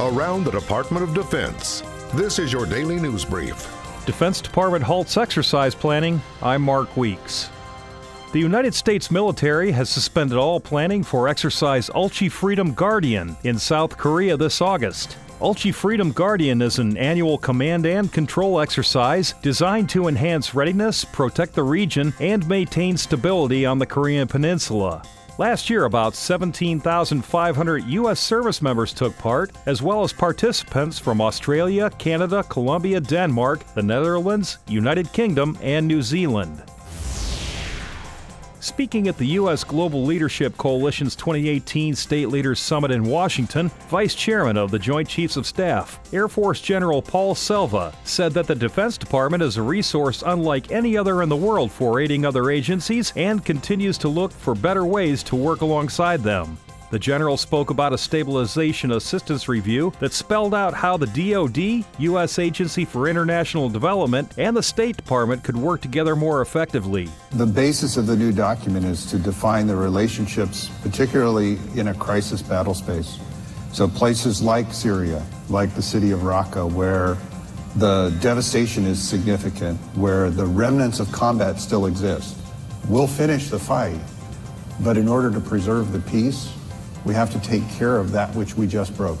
around the Department of Defense. This is your daily news brief. Defense Department halts exercise planning. I'm Mark Weeks. The United States military has suspended all planning for exercise Ulchi Freedom Guardian in South Korea this August. Ulchi Freedom Guardian is an annual command and control exercise designed to enhance readiness, protect the region, and maintain stability on the Korean Peninsula. Last year, about 17,500 U.S. service members took part, as well as participants from Australia, Canada, Colombia, Denmark, the Netherlands, United Kingdom, and New Zealand. Speaking at the U.S. Global Leadership Coalition's 2018 State Leaders Summit in Washington, Vice Chairman of the Joint Chiefs of Staff, Air Force General Paul Selva, said that the Defense Department is a resource unlike any other in the world for aiding other agencies and continues to look for better ways to work alongside them. The general spoke about a stabilization assistance review that spelled out how the DoD, U.S. Agency for International Development, and the State Department could work together more effectively. The basis of the new document is to define the relationships, particularly in a crisis battle space. So places like Syria, like the city of Raqqa, where the devastation is significant, where the remnants of combat still exist. We'll finish the fight, but in order to preserve the peace, we have to take care of that which we just broke.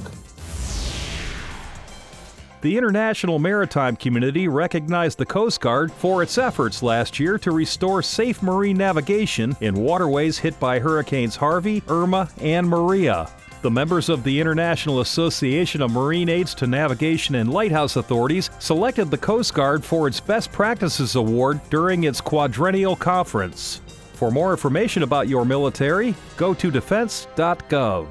The international maritime community recognized the Coast Guard for its efforts last year to restore safe marine navigation in waterways hit by Hurricanes Harvey, Irma, and Maria. The members of the International Association of Marine Aids to Navigation and Lighthouse Authorities selected the Coast Guard for its Best Practices Award during its quadrennial conference. For more information about your military, go to defense.gov.